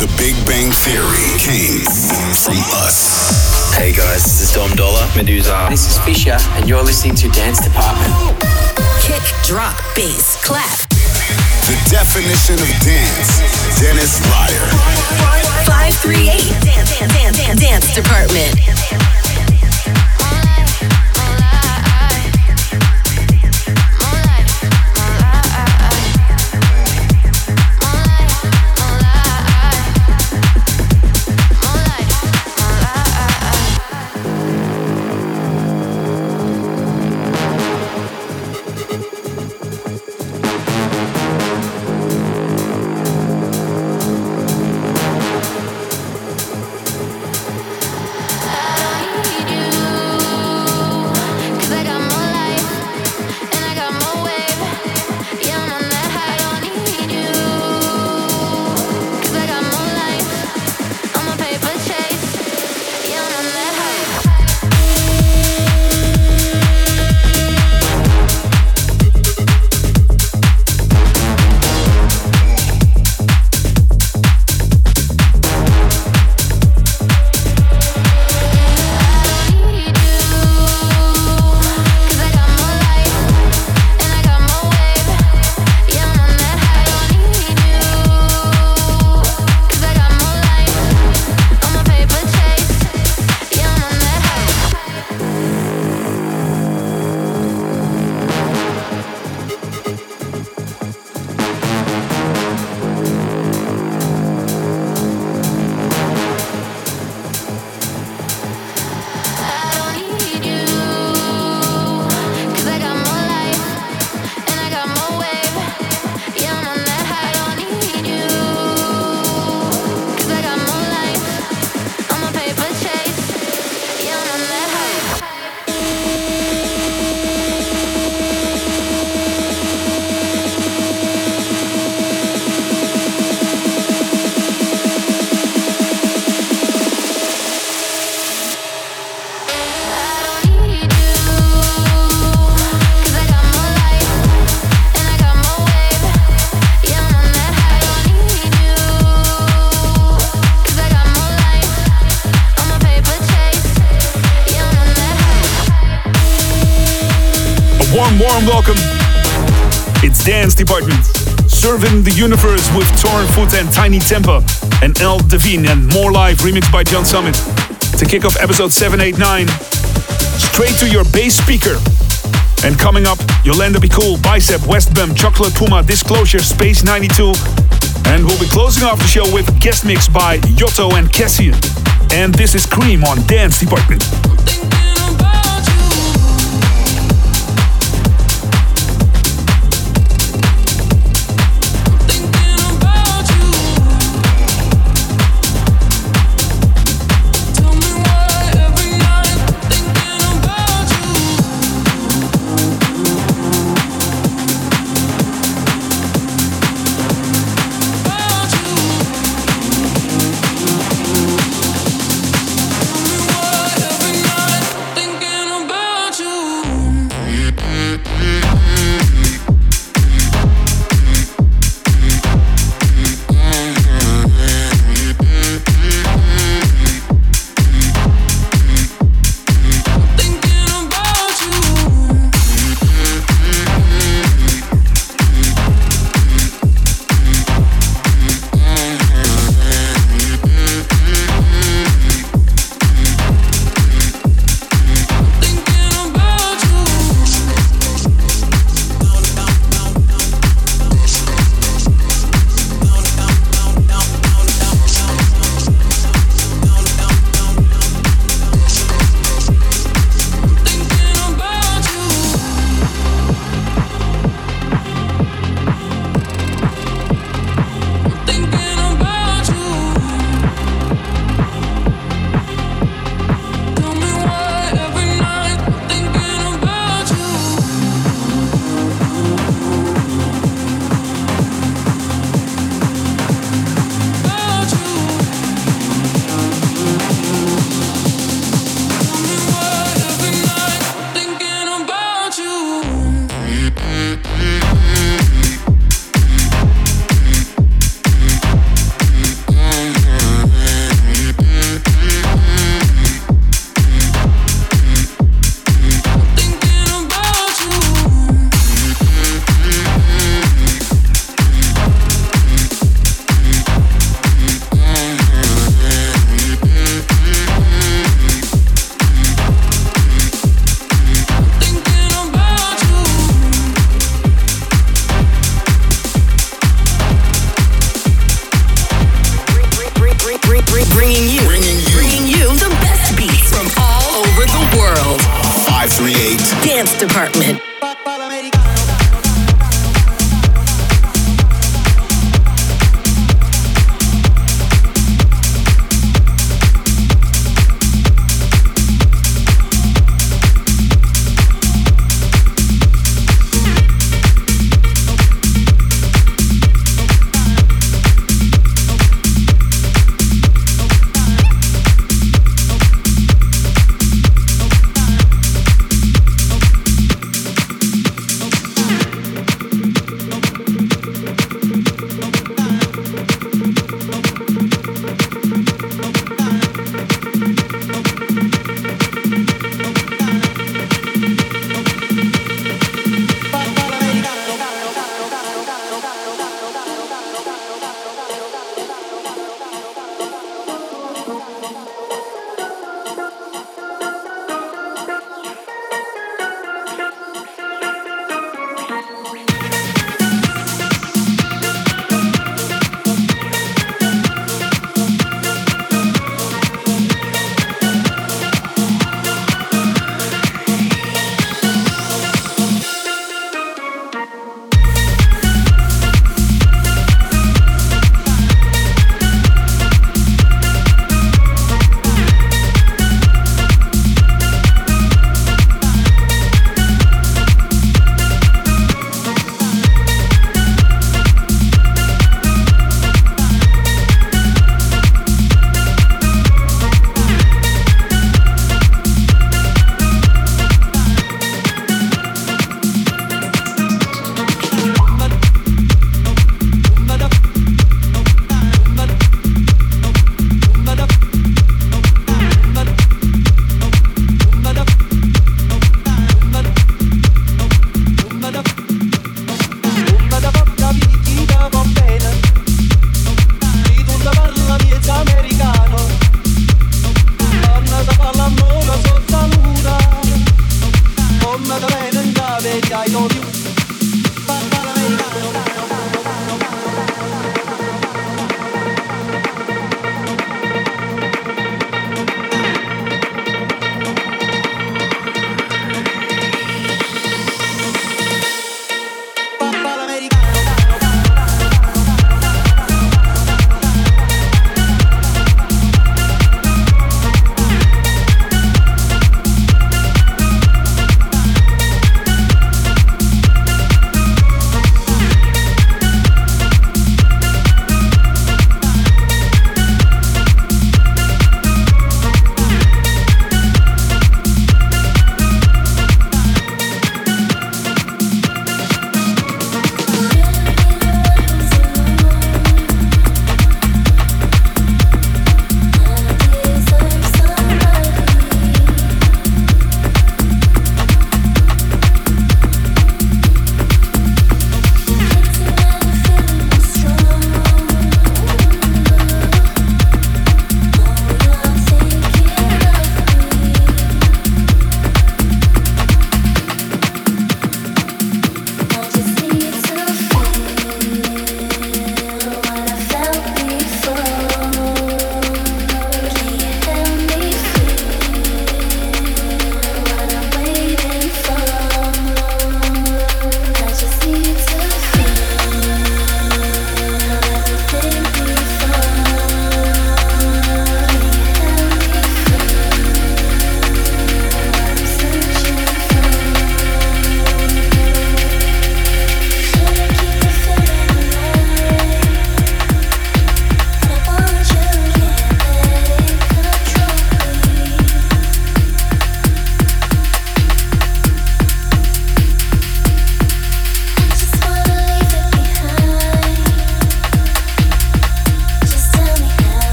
The Big Bang Theory came from us. Hey guys, this is Dom Dolla, Meduza. This is Fisher, and you're listening to Dance Department. Kick, drop, bass, clap. The definition of dance. Dennis Ruyer. 538 Dance, dance, dance, dance Department. Dance Department, serving the universe with Torren Foot and Tinie Tempah, and L Devine and More Live remixed by John Summit. To kick off episode 789, straight to your bass speaker. And coming up, Yolanda Be Cool, Bicep, West Westbam, Chocolate Puma, Disclosure, Space 92. And we'll be closing off the show with guest mix by Yotto and Cassian. And this is Cream on Dance Department.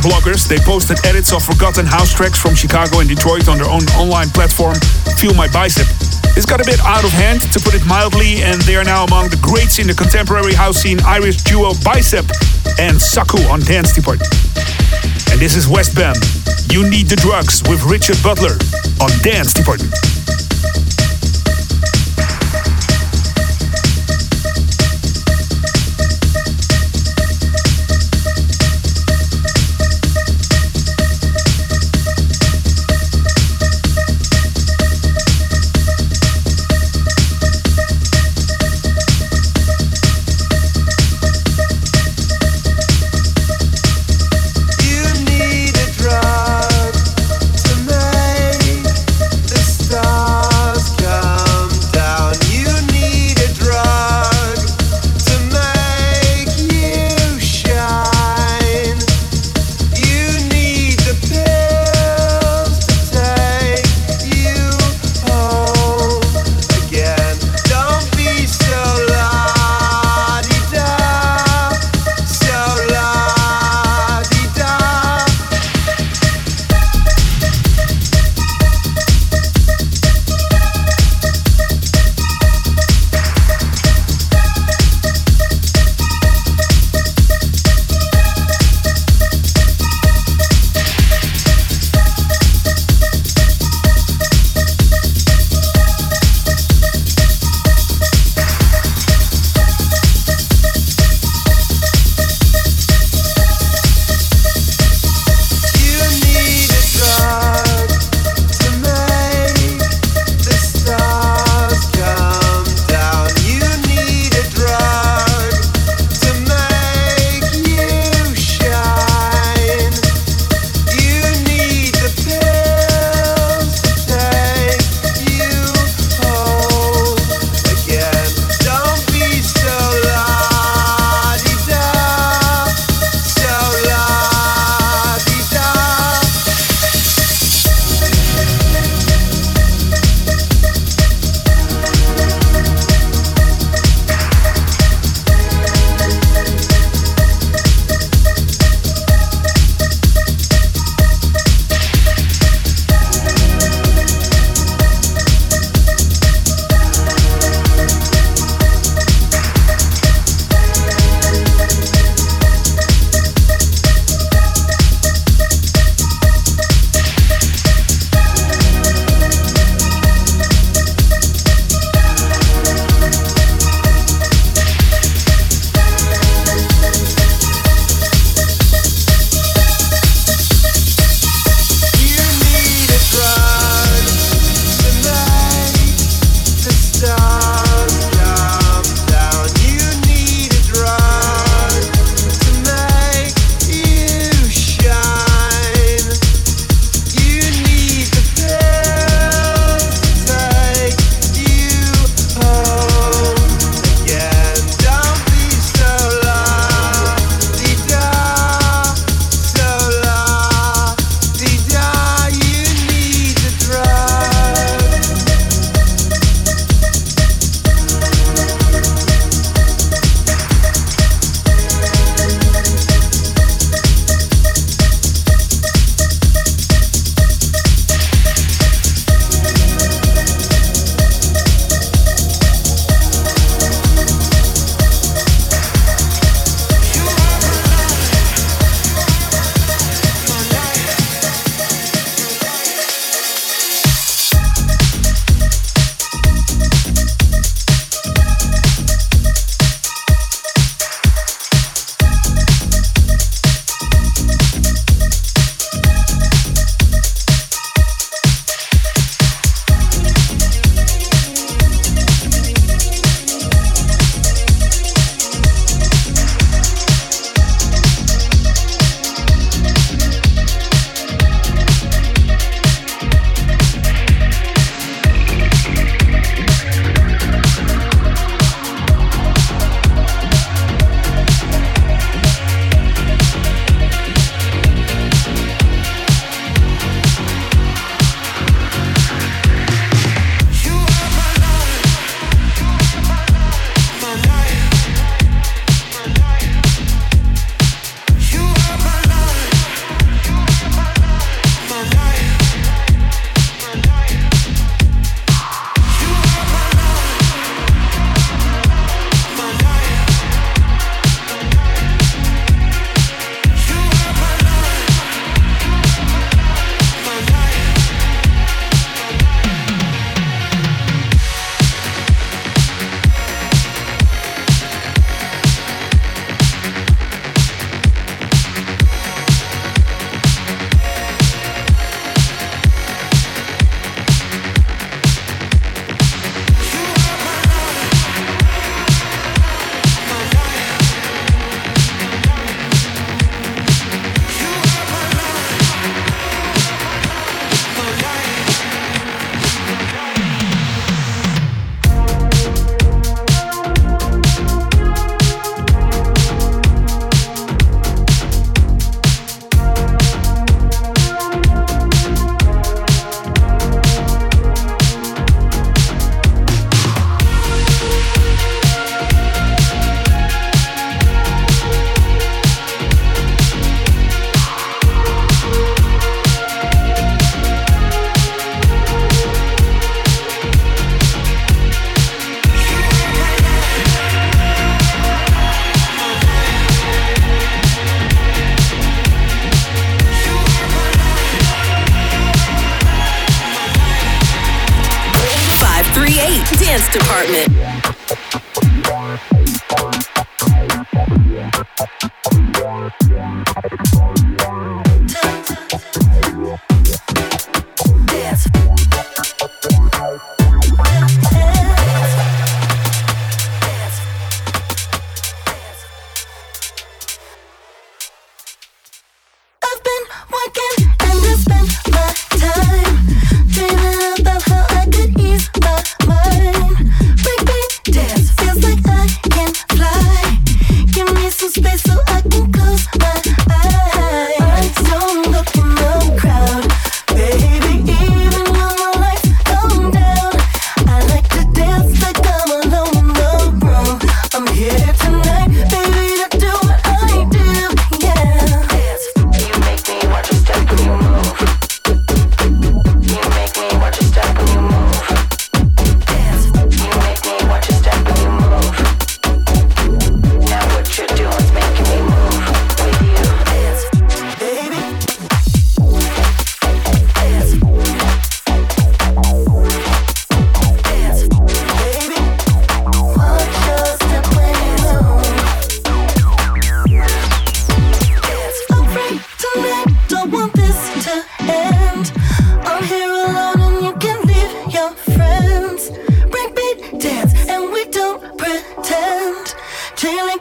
Bloggers. They posted edits of forgotten house tracks from Chicago and Detroit on their own online platform, Feel My Bicep. This got a bit out of hand, to put it mildly, and they are now among the greats in the contemporary house scene Irish duo Bicep and Saku on Dance Department. And this is Westbam. You Need the Drugs with Richard Butler on Dance Department. department.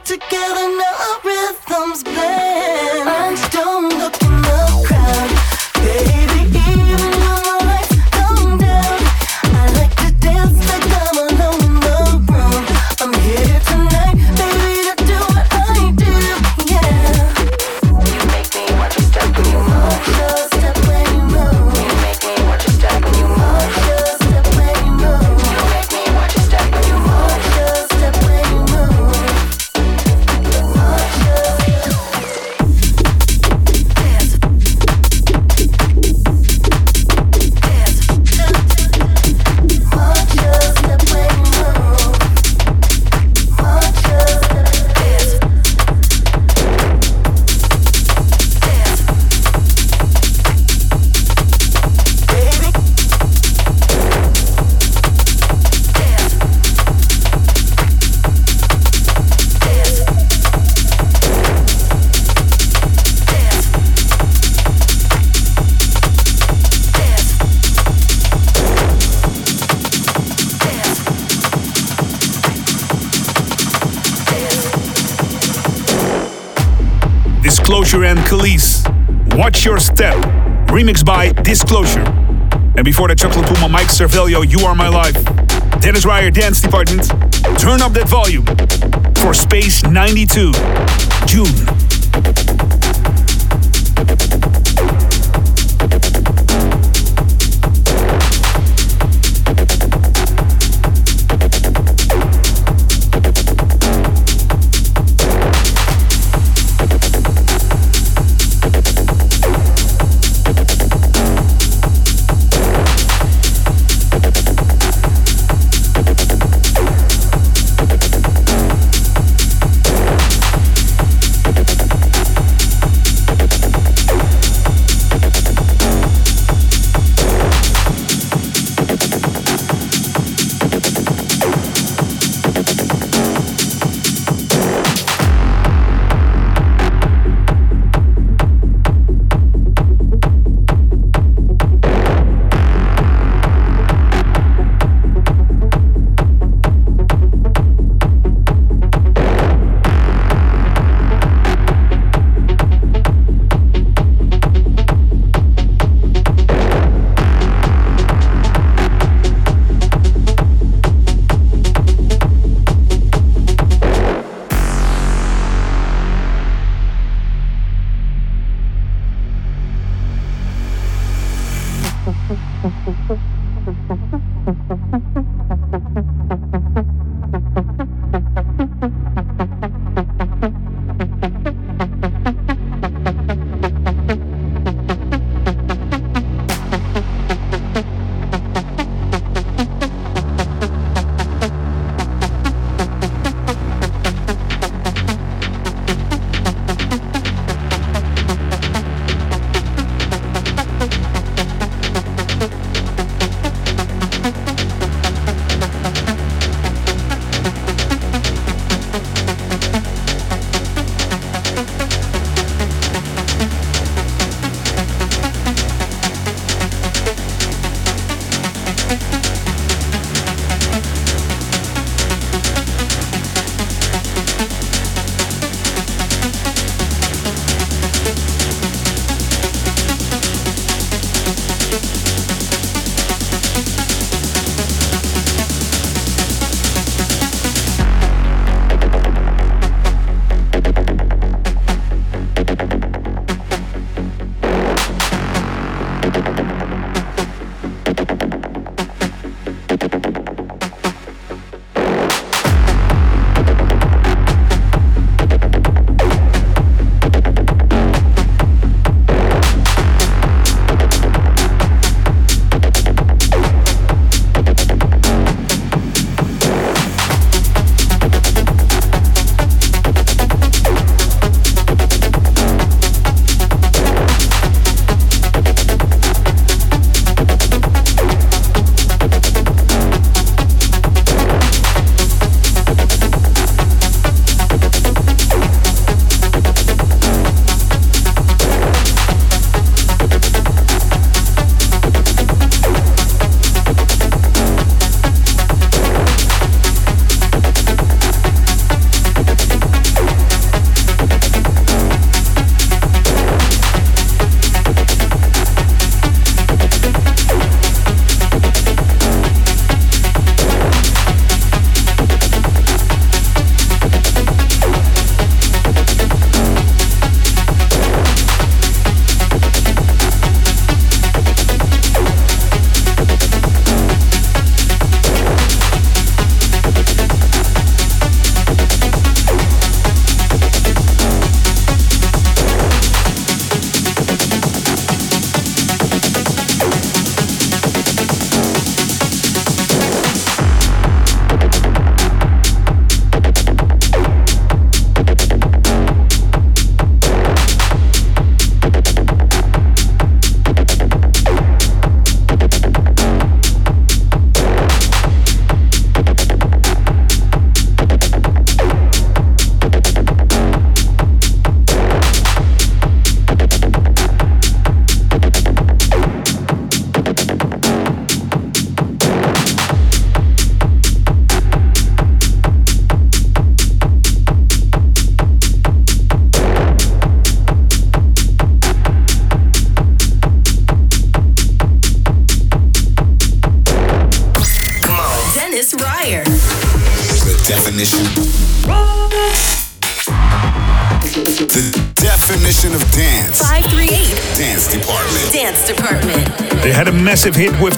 together, now our rhythm's blend. Watch Your Step, remixed by Disclosure. And before that, Chocolate Puma, Mike Cervello, You Are My Life. Dennis Ruyer, Dance Department. Turn up that volume for Space 92, June.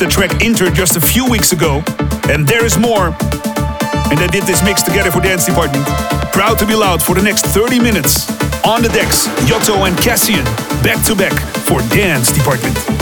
The track Inter just a few weeks ago, and there is more. And they did this mix together for Dance Department. Proud to be loud for the next 30 minutes. On the decks, Yotto and Cassian, back to back for Dance Department.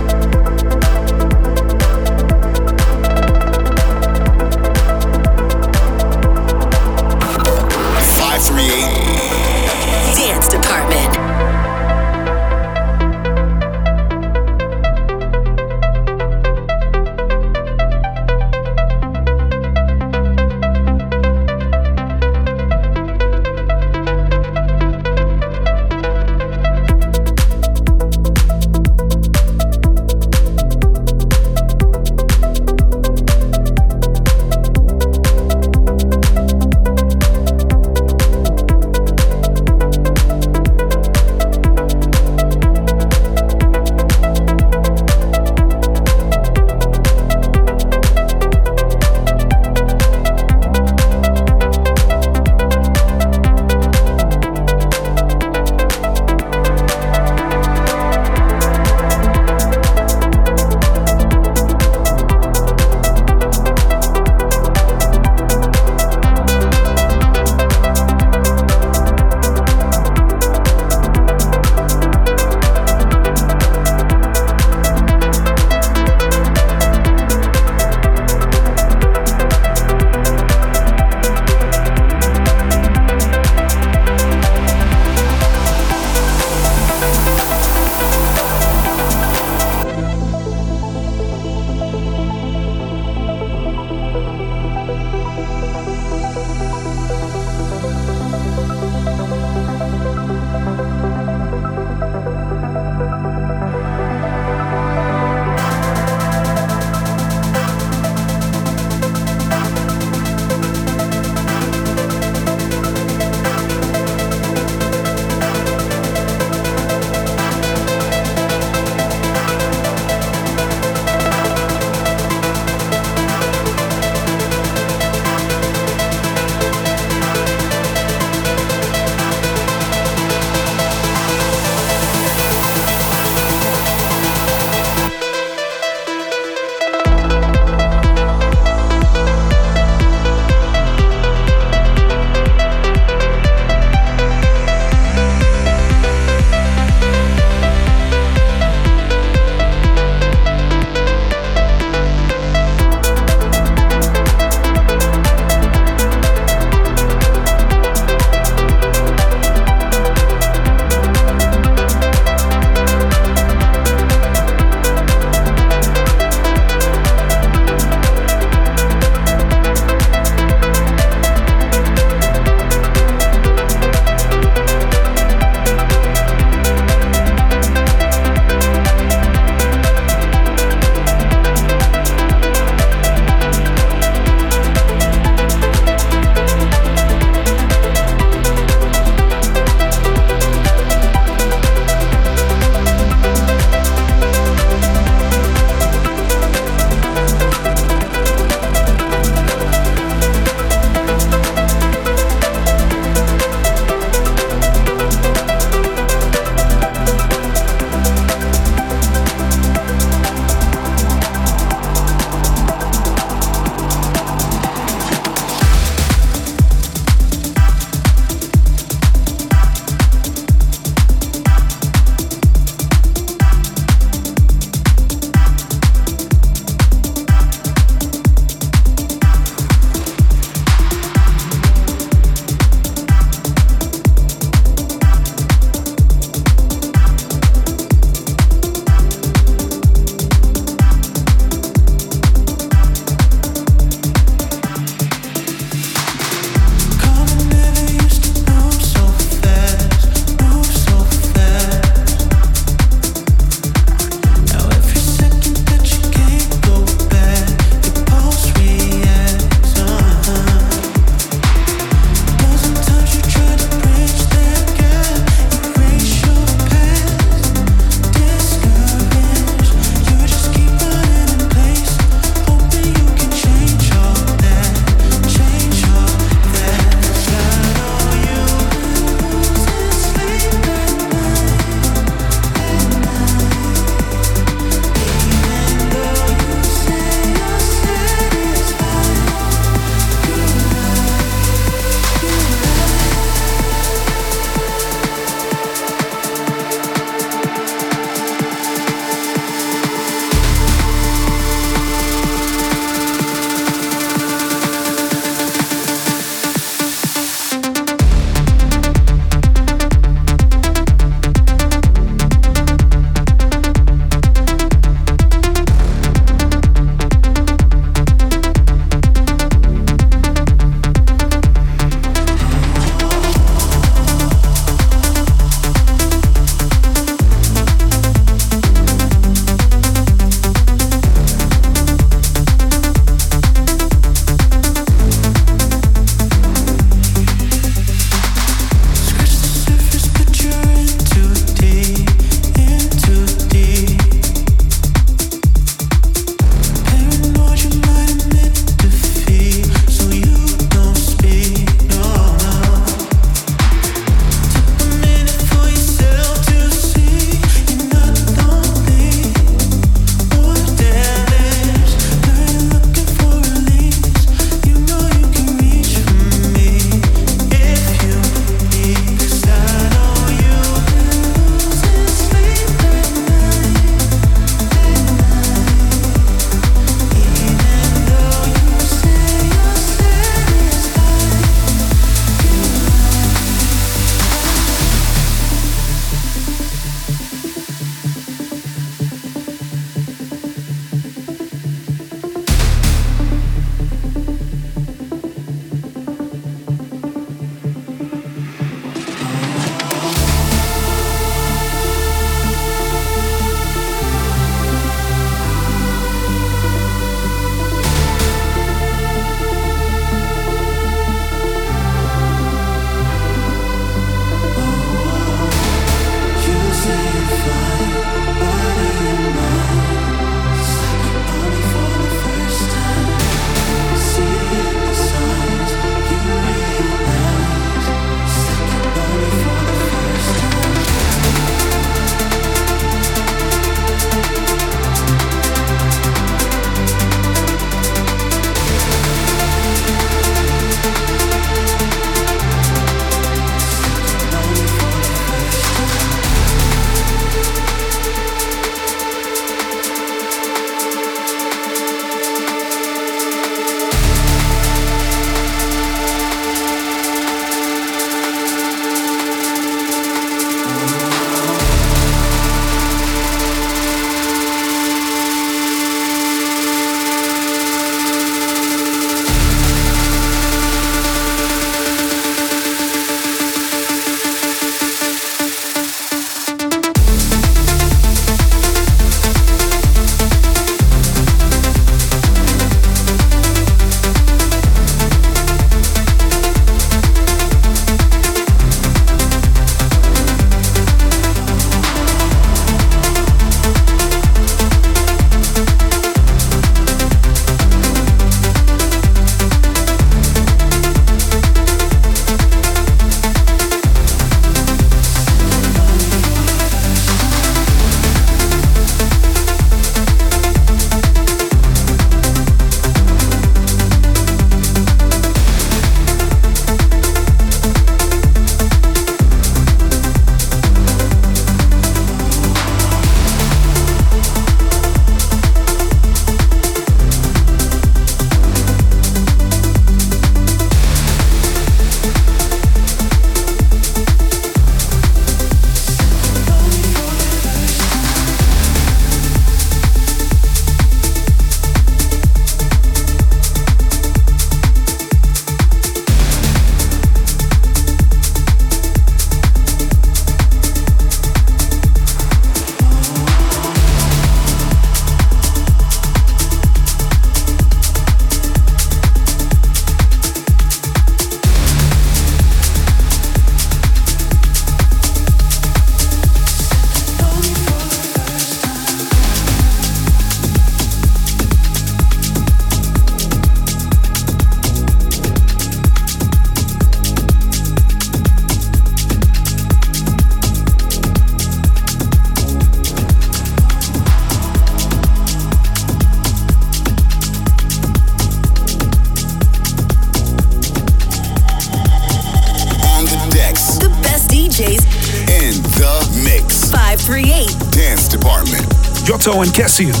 And Cassian.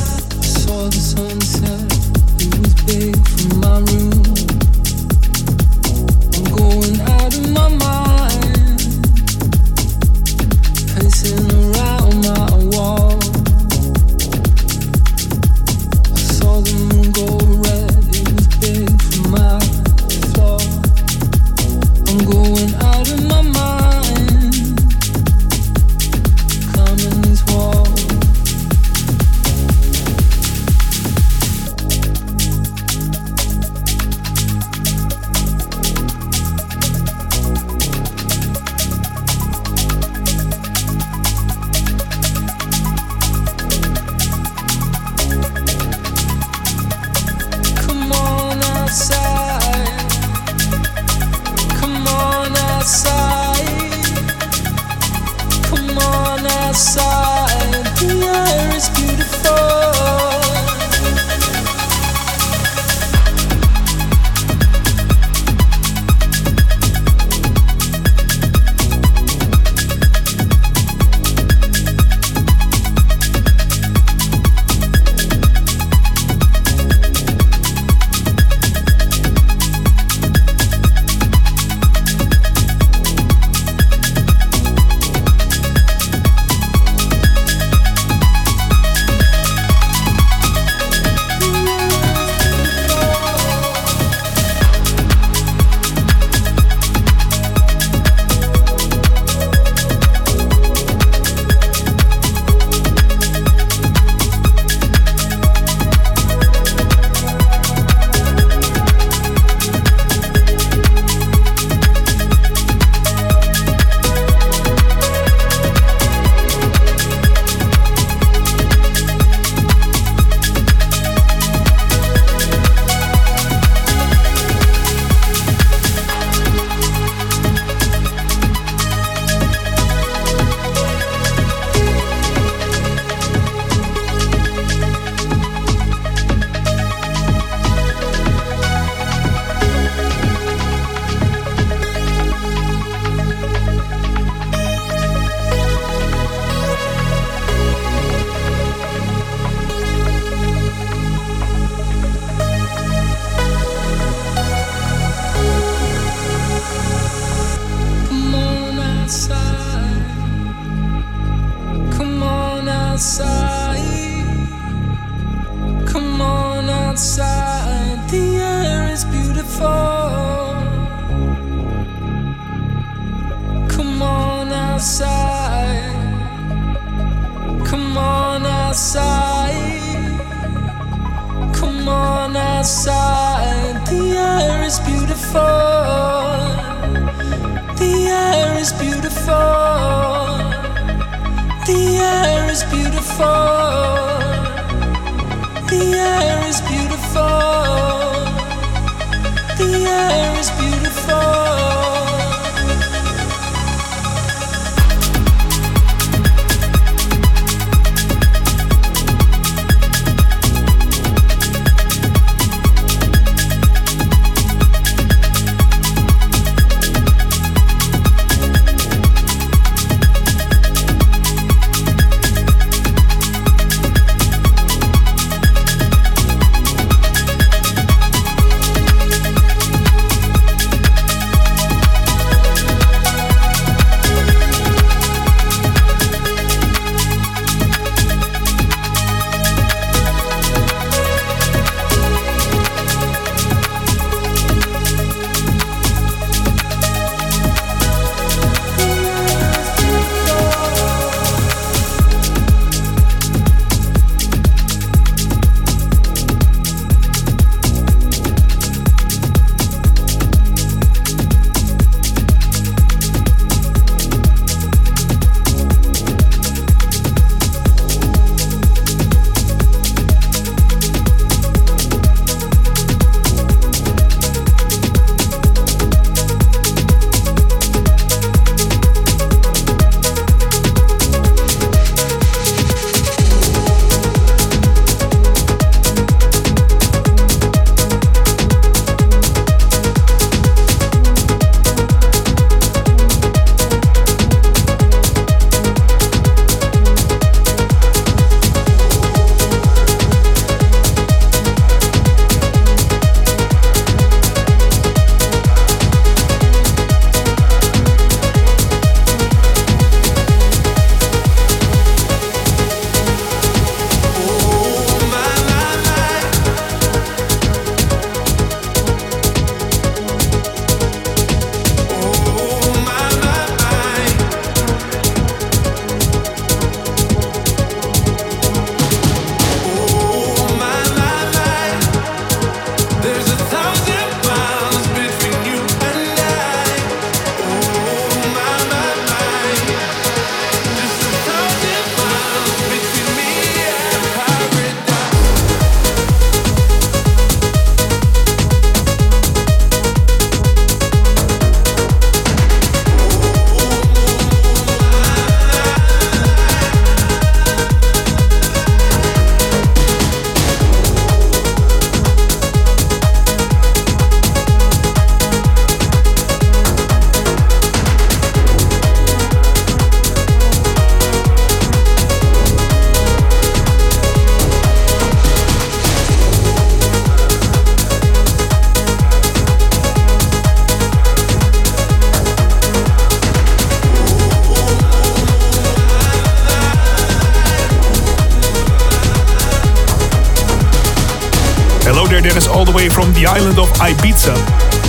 Island of Ibiza.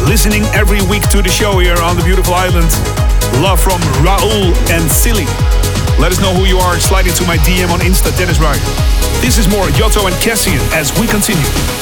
Listening every week to the show here on the beautiful island. Love from Raul and Silly. Let us know who you are. Slide into my DM on Insta, Dennis Ruyer. This is more Yotto and Cassian as we continue.